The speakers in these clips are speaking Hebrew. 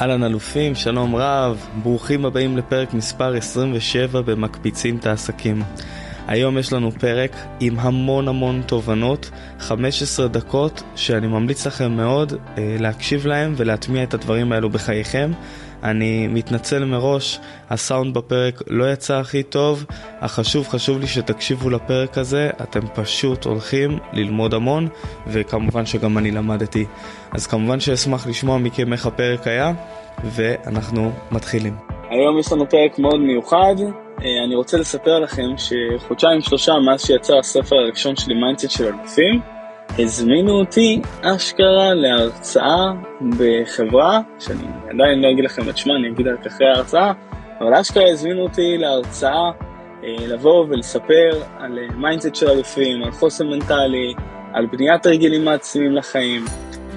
אהלן אלופים, שלום רב, ברוכים הבאים לפרק מספר 27 במקפיצים את העסקים. היום יש לנו פרק עם המון המון תובנות, 15 דקות שאני ממליץ לכם מאוד אה, להקשיב להם ולהטמיע את הדברים האלו בחייכם. אני מתנצל מראש, הסאונד בפרק לא יצא הכי טוב, החשוב חשוב לי שתקשיבו לפרק הזה, אתם פשוט הולכים ללמוד המון, וכמובן שגם אני למדתי. אז כמובן שאשמח לשמוע מכם איך הפרק היה, ואנחנו מתחילים. היום יש לנו פרק מאוד מיוחד, אה, אני רוצה לספר לכם שחודשיים שלושה מאז שיצא הספר הראשון שלי, mindset של אלופים, הזמינו אותי אשכרה להרצאה בחברה, שאני עדיין לא אגיד לכם את שמה, אני אגיד רק אחרי ההרצאה, אבל אשכרה הזמינו אותי להרצאה, אה, לבוא ולספר על mindset אה, של אלופים, על חוסן מנטלי, על בניית הרגלים מעצימים לחיים,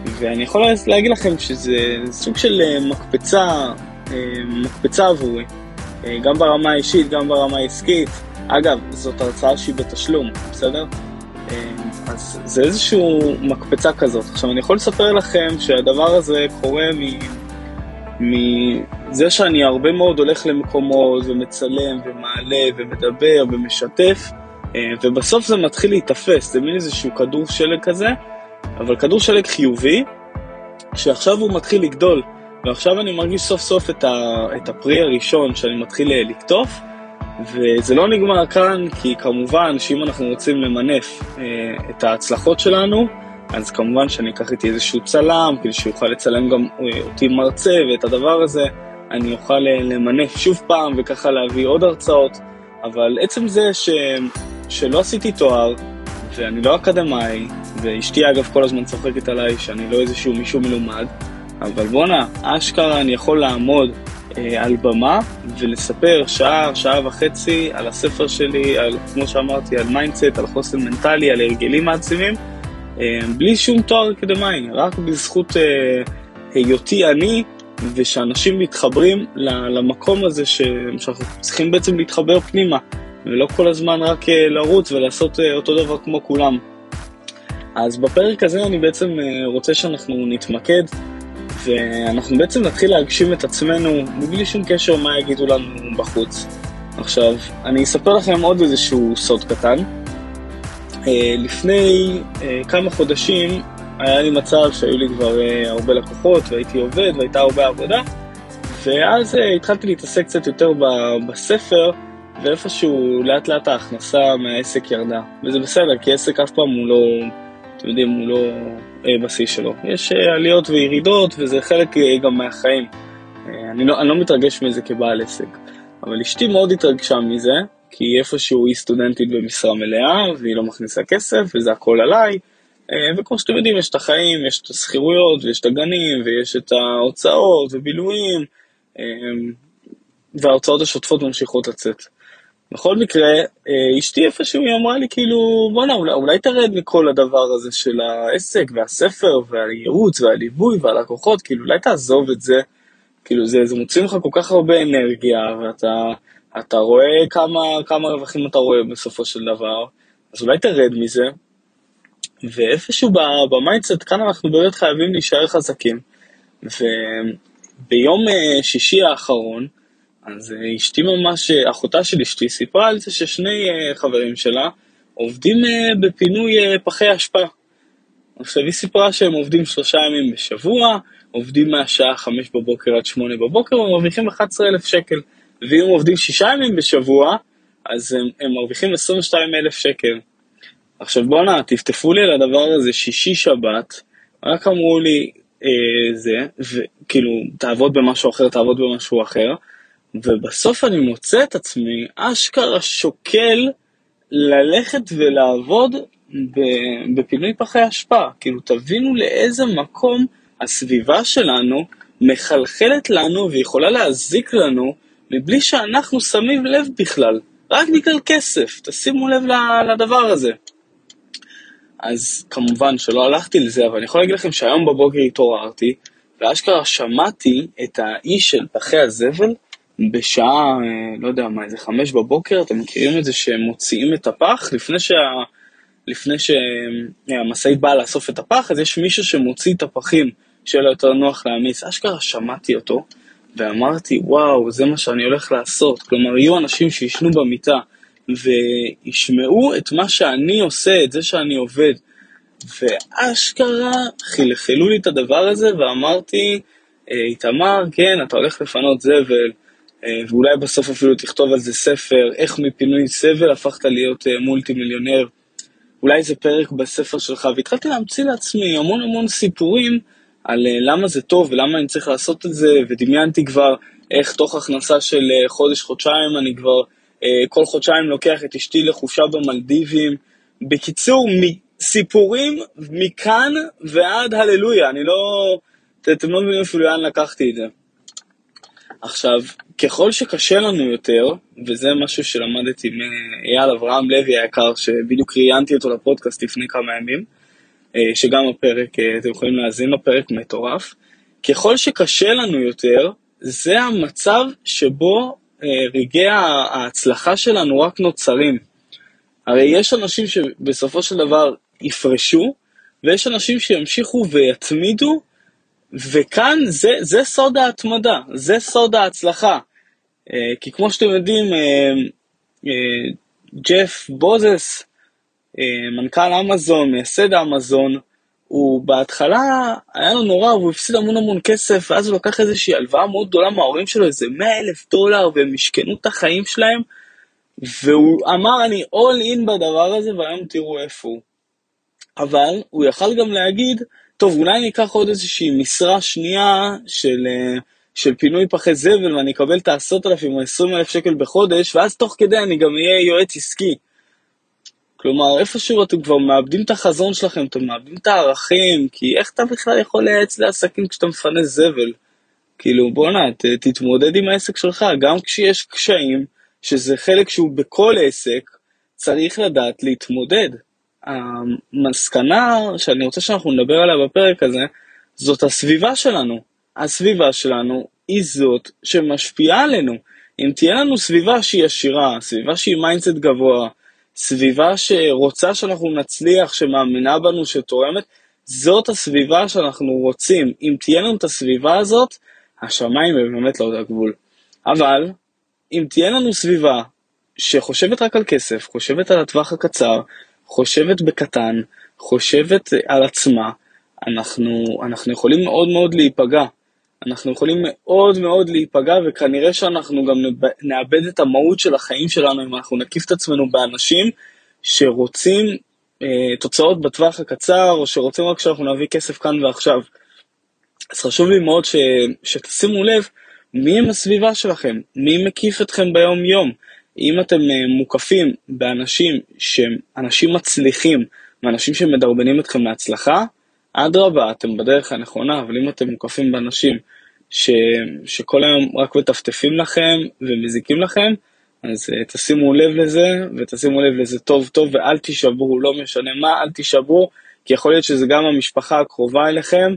ואני יכול להגיד לכם שזה סוג של אה, מקפצה, מקפצה עבורי, גם ברמה האישית, גם ברמה העסקית. אגב, זאת הרצאה שהיא בתשלום, בסדר? אז זה איזושהי מקפצה כזאת. עכשיו, אני יכול לספר לכם שהדבר הזה קורה מזה שאני הרבה מאוד הולך למקומות ומצלם ומעלה ומדבר ומשתף, אה, ובסוף זה מתחיל להיתפס, זה מין איזשהו כדור שלג כזה, אבל כדור שלג חיובי, שעכשיו הוא מתחיל לגדול, ועכשיו אני מרגיש סוף סוף את, ה, את הפרי הראשון שאני מתחיל אה, לקטוף, וזה לא נגמר כאן, כי כמובן שאם אנחנו רוצים למנף אה, את ההצלחות שלנו, אז כמובן שאני אקח איתי איזשהו צלם, כדי שיוכל לצלם גם אה, אותי מרצה, ואת הדבר הזה אני אוכל אה, למנף שוב פעם, וככה להביא עוד הרצאות. אבל עצם זה ש... שלא עשיתי תואר, ואני לא אקדמאי, ואשתי אגב כל הזמן צוחקת עליי שאני לא איזשהו מישהו מלומד, אבל בואנה, אשכרה אני יכול לעמוד על במה ולספר שעה, שעה וחצי על הספר שלי, על, כמו שאמרתי, על mindset, על חוסן מנטלי, על הרגלים מעצימים, אה, בלי שום תואר אקדמאי, רק בזכות אה, היותי אני, ושאנשים מתחברים למקום הזה שאנחנו צריכים בעצם להתחבר פנימה, ולא כל הזמן רק לרוץ ולעשות אותו דבר כמו כולם. אז בפרק הזה אני בעצם רוצה שאנחנו נתמקד ואנחנו בעצם נתחיל להגשים את עצמנו מבלי שום קשר מה יגידו לנו בחוץ. עכשיו, אני אספר לכם עוד איזשהו סוד קטן. אה, לפני אה, כמה חודשים היה לי מצב שהיו לי כבר אה, הרבה לקוחות והייתי עובד והייתה הרבה עבודה ואז התחלתי להתעסק קצת יותר בספר ואיפשהו לאט לאט ההכנסה מהעסק ירדה וזה בסדר כי עסק אף פעם הוא לא, אתם יודעים, הוא לא אה, בשיא שלו. יש אה, עליות וירידות, וזה חלק אה, גם מהחיים. אני לא, אני לא מתרגש מזה כבעל עסק. אבל אשתי מאוד התרגשה מזה, כי איפשהו היא סטודנטית במשרה מלאה, והיא לא מכניסה כסף, וזה הכל עליי. וכמו שאתם יודעים, יש את החיים, יש את השכירויות, ויש את הגנים, ויש את ההוצאות ובילויים, וההוצאות השוטפות ממשיכות לצאת. בכל מקרה, אה, אשתי איפשהו היא אמרה לי כאילו, בואנה, אולי, אולי תרד מכל הדבר הזה של העסק והספר והייעוץ והליווי והלקוחות, כאילו אולי תעזוב את זה, כאילו זה, זה מוציא לך כל כך הרבה אנרגיה, ואתה אתה רואה כמה, כמה רווחים אתה רואה בסופו של דבר, אז אולי תרד מזה, ואיפשהו ב mindset כאן אנחנו באמת חייבים להישאר חזקים, וביום אה, שישי האחרון, אז אה, אשתי ממש, אה, אחותה של אשתי, סיפרה על זה ששני אה, חברים שלה עובדים בפינוי פחי אשפה. עכשיו היא סיפרה שהם עובדים שלושה ימים בשבוע, עובדים מהשעה חמש בבוקר עד שמונה בבוקר ומרוויחים 11,000 שקל. ואם עובדים שישה ימים בשבוע, אז הם, הם מרוויחים 22,000 שקל. עכשיו בואנה, טפטפו לי על הדבר הזה שישי שבת, רק אמרו לי אה, זה, וכאילו, תעבוד במשהו אחר, תעבוד במשהו אחר. ובסוף אני מוצא את עצמי אשכרה שוקל ללכת ולעבוד בפינוי פחי אשפה. כאילו, תבינו לאיזה מקום הסביבה שלנו מחלחלת לנו ויכולה להזיק לנו מבלי שאנחנו שמים לב בכלל. רק בגלל כסף, תשימו לב לדבר הזה. אז כמובן שלא הלכתי לזה, אבל אני יכול להגיד לכם שהיום בבוקר התעוררתי, ואשכרה שמעתי את האיש של פחי הזבל בשעה, לא יודע מה, איזה חמש בבוקר, אתם מכירים את זה שהם מוציאים את הפח לפני שה... לפני שהמשאית באה לאסוף את הפח, אז יש מישהו שמוציא את הפחים שיהיה לו יותר נוח להעמיס. אשכרה שמעתי אותו, ואמרתי, וואו, זה מה שאני הולך לעשות. כלומר, יהיו אנשים שישנו במיטה, וישמעו את מה שאני עושה, את זה שאני עובד. ואשכרה חלחלו לי את הדבר הזה, ואמרתי, אה, איתמר, כן, אתה הולך לפנות זבל, ואולי בסוף אפילו תכתוב על זה ספר, איך מפינוי סבל הפכת להיות אה, מולטי מיליונר. אולי זה פרק בספר שלך, והתחלתי להמציא לעצמי המון המון סיפורים על למה זה טוב ולמה אני צריך לעשות את זה, ודמיינתי כבר איך תוך הכנסה של חודש-חודשיים אני כבר כל חודשיים לוקח את אשתי לחופשה במלדיבים. בקיצור, סיפורים מכאן ועד הללויה, אני לא... אתם לא מבינים אפילו לאן לקחתי את זה. עכשיו, ככל שקשה לנו יותר, וזה משהו שלמדתי מאייל אברהם לוי היקר, שבדיוק ראיינתי אותו לפודקאסט לפני כמה ימים, אה, שגם הפרק, אה, אתם יכולים להאזין לפרק מטורף, ככל שקשה לנו יותר, זה המצב שבו אה, רגעי ההצלחה שלנו רק נוצרים. הרי יש אנשים שבסופו של דבר יפרשו, ויש אנשים שימשיכו ויתמידו, וכאן זה, זה סוד ההתמדה, זה סוד ההצלחה. אה, כי כמו שאתם יודעים, אה, אה, ג'ף בוזס, מנכ"ל אמזון, מייסד אמזון, הוא בהתחלה היה לו נורא, הוא הפסיד המון המון כסף, ואז הוא לקח איזושהי הלוואה מאוד גדולה מההורים שלו, איזה 100 אלף דולר, והם משכנו את החיים שלהם, והוא אמר, אני all in בדבר הזה, והיום תראו איפה הוא. אבל הוא יכל גם להגיד, טוב, אולי אני אקח עוד איזושהי משרה שנייה של, אה, של פינוי פחי זבל ואני אקבל את ה-10,000 או 20,000 שקל בחודש, ואז תוך כדי אני גם אהיה יועץ עסקי. כלומר, איפשהו אתם כבר מאבדים את החזון שלכם, אתם מאבדים את הערכים, כי איך אתה בכלל יכול לייעץ לעסקים כשאתה מפנה זבל? כאילו, בואנה, תתמודד עם העסק שלך, גם כשיש קשיים, שזה חלק שהוא בכל עסק, צריך לדעת להתמודד. המסקנה שאני רוצה שאנחנו נדבר עליה בפרק הזה, זאת הסביבה שלנו. הסביבה שלנו היא זאת שמשפיעה עלינו. אם תהיה לנו סביבה שהיא עשירה, סביבה שהיא mindset גבוה, סביבה שרוצה שאנחנו נצליח, שמאמינה בנו, שתורמת, זאת הסביבה שאנחנו רוצים. אם תהיה לנו את הסביבה הזאת, השמיים הם באמת לא הגבול. אבל, אם תהיה לנו סביבה שחושבת רק על כסף, חושבת על הטווח הקצר, חושבת בקטן, חושבת על עצמה, אנחנו, אנחנו יכולים מאוד מאוד להיפגע. אנחנו יכולים מאוד מאוד להיפגע, וכנראה שאנחנו גם נאבד את המהות של החיים שלנו אם אנחנו נקיף את עצמנו באנשים שרוצים אה, תוצאות בטווח הקצר, או שרוצים רק שאנחנו נביא כסף כאן ועכשיו. אז חשוב לי מאוד ש, שתשימו לב מי עם הסביבה שלכם, מי מקיף אתכם ביום-יום. אם אתם אה, מוקפים באנשים שהם אנשים מצליחים, ואנשים שמדרבנים אתכם להצלחה, אדרבה, אתם בדרך הנכונה, אבל אם אתם מוקפים באנשים ש... שכל היום רק מטפטפים לכם ומזיקים לכם, אז uh, תשימו לב לזה, ותשימו לב לזה טוב טוב, ואל תישברו, לא משנה מה, אל תישברו, כי יכול להיות שזה גם המשפחה הקרובה אליכם,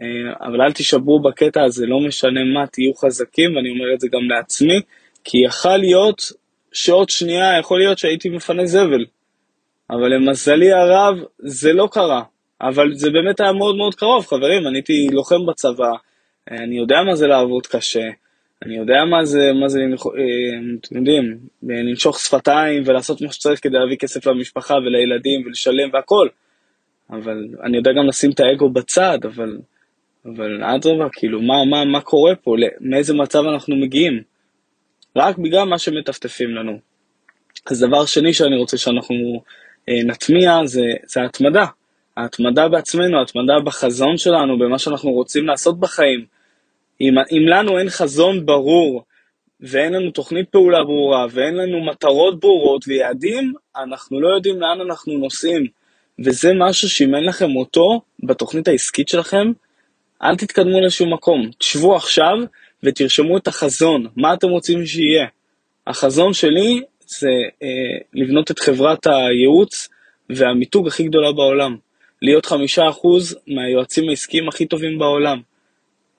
uh, אבל אל תישברו בקטע הזה, לא משנה מה, תהיו חזקים, ואני אומר את זה גם לעצמי, כי יכל להיות שעוד שנייה יכול להיות שהייתי מפנה זבל. אבל למזלי הרב זה לא קרה. אבל זה באמת היה מאוד מאוד קרוב, חברים, אני הייתי לוחם בצבא, אני יודע מה זה לעבוד קשה, אני יודע מה זה, מה זה, אה, אתם יודעים, לנשוך שפתיים ולעשות מה שצריך כדי להביא כסף למשפחה ולילדים ולשלם והכל. אבל אני יודע גם לשים את האגו בצד, אבל, אבל אדרבה, כאילו, מה, מה, מה קורה פה, מאיזה מצב אנחנו מגיעים? רק בגלל מה שמטפטפים לנו. אז דבר שני שאני רוצה שאנחנו אה, נטמיע זה, זה ההתמדה. ההתמדה בעצמנו, ההתמדה בחזון שלנו, במה שאנחנו רוצים לעשות בחיים. אם, אם לנו אין חזון ברור, ואין לנו תוכנית פעולה ברורה, ואין לנו מטרות ברורות ויעדים, אנחנו לא יודעים לאן אנחנו נוסעים. וזה משהו שאם אין לכם אותו בתוכנית העסקית שלכם, אל תתקדמו לשום מקום. תשבו עכשיו ותרשמו את החזון, מה אתם רוצים שיהיה. החזון שלי זה אה, לבנות את חברת הייעוץ והמיתוג הכי גדולה בעולם. להיות חמישה אחוז מהיועצים העסקיים הכי טובים בעולם.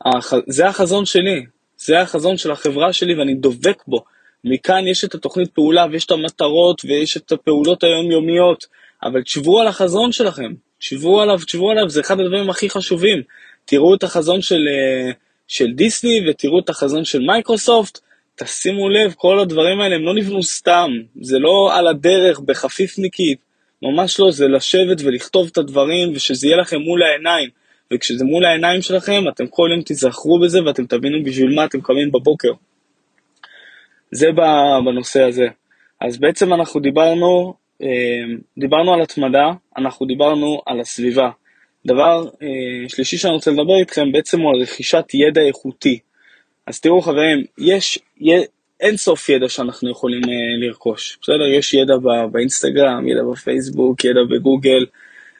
הח... זה החזון שלי, זה החזון של החברה שלי ואני דובק בו. מכאן יש את התוכנית פעולה ויש את המטרות ויש את הפעולות היומיומיות, אבל תשבו על החזון שלכם, תשבו עליו, תשבו עליו, זה אחד הדברים הכי חשובים. תראו את החזון של, אה, של דיסני ותראו את החזון של מייקרוסופט, תשימו לב, כל הדברים האלה הם לא נבנו סתם, זה לא על הדרך בחפיפניקית, ממש לא, זה לשבת ולכתוב את הדברים ושזה יהיה לכם מול העיניים. וכשזה מול העיניים שלכם, אתם כל יום תיזכרו בזה ואתם תבינו בשביל מה אתם קמים בבוקר. זה בנושא הזה. אז בעצם אנחנו דיברנו, אה, דיברנו על התמדה, אנחנו דיברנו על הסביבה. דבר אה, שלישי שאני רוצה לדבר איתכם בעצם הוא על רכישת ידע איכותי. אז תראו חברים, יש אין סוף ידע שאנחנו יכולים אה, לרכוש, בסדר? יש ידע באינסטגרם, ידע בפייסבוק, ידע בגוגל,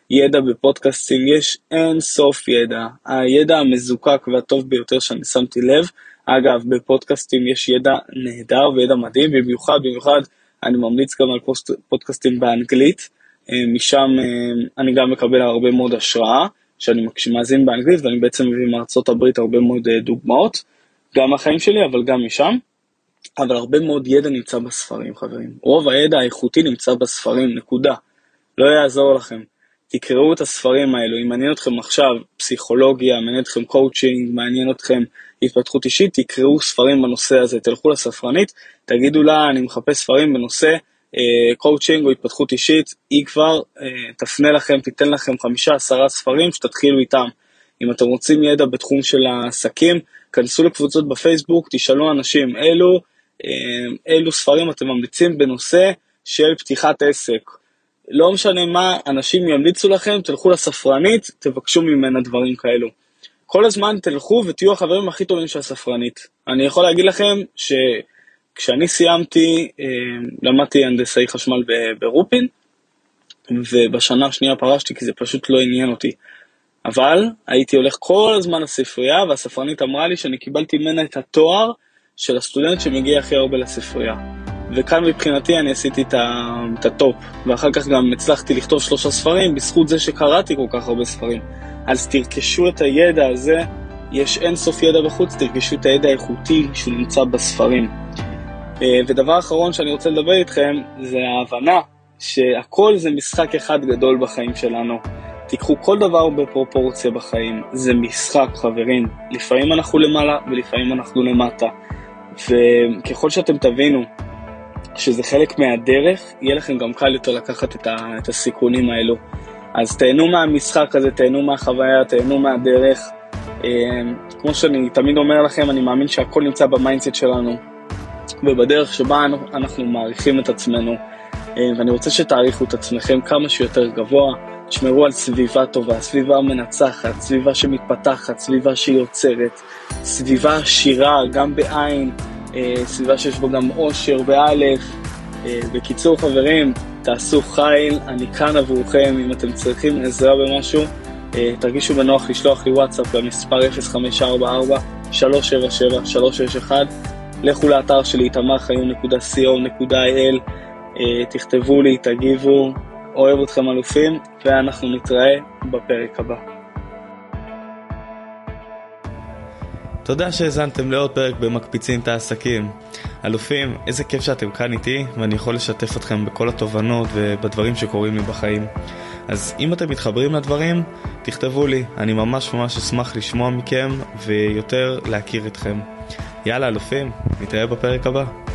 ידע בפודקאסטים, יש אין סוף ידע. הידע המזוקק והטוב ביותר שאני שמתי לב, אגב, בפודקאסטים יש ידע נהדר וידע מדהים, במיוחד, במיוחד, אני ממליץ גם על פוסט, פודקאסטים באנגלית, אה, משם אה, אני גם מקבל הרבה מאוד השראה, שאני מאזין באנגלית ואני בעצם מביא מארצות הברית הרבה מאוד אה, דוגמאות, גם מהחיים שלי אבל גם משם. אבל הרבה מאוד ידע נמצא בספרים, חברים. רוב הידע האיכותי נמצא בספרים, נקודה. לא יעזור לכם. תקראו את הספרים האלו, אם מעניין אתכם עכשיו פסיכולוגיה, מעניין אתכם קואוצ'ינג, מעניין אתכם התפתחות אישית, תקראו ספרים בנושא הזה, תלכו לספרנית, תגידו לה, אני מחפש ספרים בנושא קואוצ'ינג אה, או התפתחות אישית, היא כבר אה, תפנה לכם, תיתן לכם חמישה, עשרה ספרים שתתחילו איתם. אם אתם רוצים ידע בתחום של העסקים, כנסו לקבוצות בפייסבוק, תשאלו אנשים, אלו, אילו ספרים אתם ממליצים בנושא של פתיחת עסק. לא משנה מה אנשים ימליצו לכם, תלכו לספרנית, תבקשו ממנה דברים כאלו. כל הזמן תלכו ותהיו החברים הכי טובים של הספרנית. אני יכול להגיד לכם שכשאני סיימתי, אה, למדתי הנדסאי חשמל ברופין, ובשנה השנייה פרשתי כי זה פשוט לא עניין אותי. אבל הייתי הולך כל הזמן לספרייה, והספרנית אמרה לי שאני קיבלתי ממנה את התואר של הסטודנט שמגיע הכי הרבה לספרייה. וכאן מבחינתי אני עשיתי את הטופ, ואחר כך גם הצלחתי לכתוב שלושה ספרים בזכות זה שקראתי כל כך הרבה ספרים. אז תרכשו את הידע הזה, יש אין סוף ידע בחוץ, תרכשו את הידע האיכותי שהוא נמצא בספרים. אה, ודבר אחרון שאני רוצה לדבר איתכם, זה ההבנה שהכל זה משחק אחד גדול בחיים שלנו. תיקחו כל דבר בפרופורציה בחיים, זה משחק חברים, לפעמים אנחנו למעלה ולפעמים אנחנו למטה. וככל שאתם תבינו שזה חלק מהדרך, יהיה לכם גם קל יותר לקחת את, ה, את הסיכונים האלו. אז תהנו מהמשחק הזה, תהנו מהחוויה, תהנו מהדרך. אה, כמו שאני תמיד אומר לכם, אני מאמין שהכל נמצא ב mindset שלנו ובדרך שבה אנחנו מעריכים את עצמנו. אה, ואני רוצה שתעריכו את עצמכם כמה שיותר גבוה, תשמרו על סביבה טובה, סביבה מנצחת, סביבה שמתפתחת, סביבה שיוצרת, סביבה עשירה גם בעין, אה, סביבה שיש בו גם אושר באלף. אה, בקיצור חברים, תעשו חיל, אני כאן עבורכם, אם אתם צריכים עזרה במשהו, אה, תרגישו בנוח לשלוח לי וואטסאפ במספר 0544-377-361, לכו לאתר שלי תמרחיון.co.il, תכתבו לי, תגיבו, אוהב אתכם אלופים, ואנחנו נתראה בפרק הבא. תודה שהאזנתם לעוד פרק במקפיצים את העסקים. אלופים, איזה כיף שאתם כאן איתי, ואני יכול לשתף אתכם בכל התובנות ובדברים שקורים לי בחיים. אז אם אתם מתחברים לדברים, תכתבו לי, אני ממש ממש אשמח לשמוע מכם ויותר להכיר אתכם. יאללה אלופים, נתראה בפרק הבא.